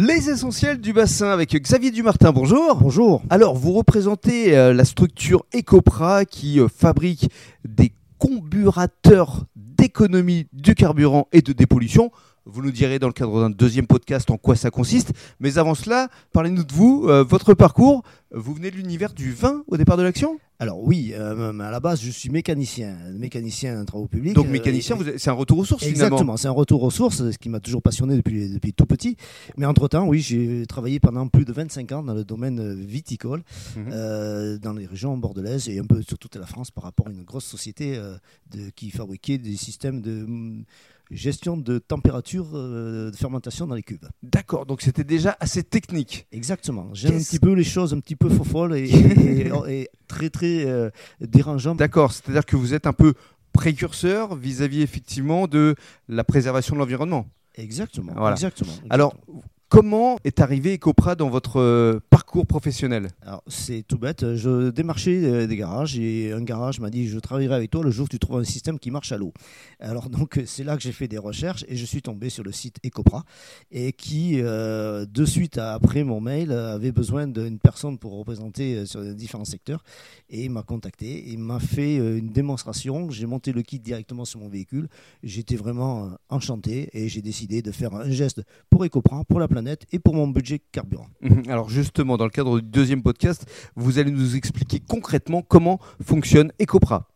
Les essentiels du bassin avec Xavier Dumartin, bonjour. Bonjour. Alors, vous représentez euh, la structure Ecopra qui euh, fabrique des comburateurs d'économie du carburant et de dépollution. Vous nous direz dans le cadre d'un deuxième podcast en quoi ça consiste. Mais avant cela, parlez-nous de vous, euh, votre parcours. Vous venez de l'univers du vin au départ de l'action? Alors oui, euh, à la base, je suis mécanicien, mécanicien en travaux publics. Donc Euh, mécanicien, êtes- c'est un retour aux sources finalement. Exactement, c'est un retour aux sources, ce qui m'a toujours passionné depuis, depuis tout petit. Mais entre-temps, oui, j'ai travaillé pendant plus de 25 ans dans le domaine euh, viticole, Mhm. euh, dans les régions bordelaises et un peu sur toute la France par rapport à une grosse société euh, de, qui fabriquait des systèmes de gestion de température euh, de fermentation dans les cubes. D'accord, donc c'était déjà assez technique. Exactement. J'aime un petit peu les choses un petit peu folles et, et- et très très euh, dérangeantes. D'accord, c'est-à-dire que vous êtes un peu précurseur vis-à-vis effectivement de la préservation de l'environnement. Exactement. Voilà. exactement, Alors, exactement. comment est arrivé Ecopra dans votre euh, parcours professionnel Alors, c'est tout bête. Je démarchais euh, des garages et un garage m'a dit Je travaillerai avec toi le jour où tu trouves un système qui marche à l'eau. Alors, donc, c'est là que j'ai fait des recherches et je suis tombé sur le site Ecopra et qui, euh, de suite à- après mon mail, euh, avait besoin d'une personne pour représenter euh, sur les différents secteurs et m'a contacté. Il m'a fait euh, une démonstration. J'ai monté le kit directement sur mon véhicule. J'étais vraiment euh, enchanté et j'ai décidé de faire un geste pour Ecopra, pour la planète et pour mon budget carburant. Mhm. Alors justement, dans le cadre du deuxième podcast, vous allez nous expliquer concrètement comment fonctionne Ecopra.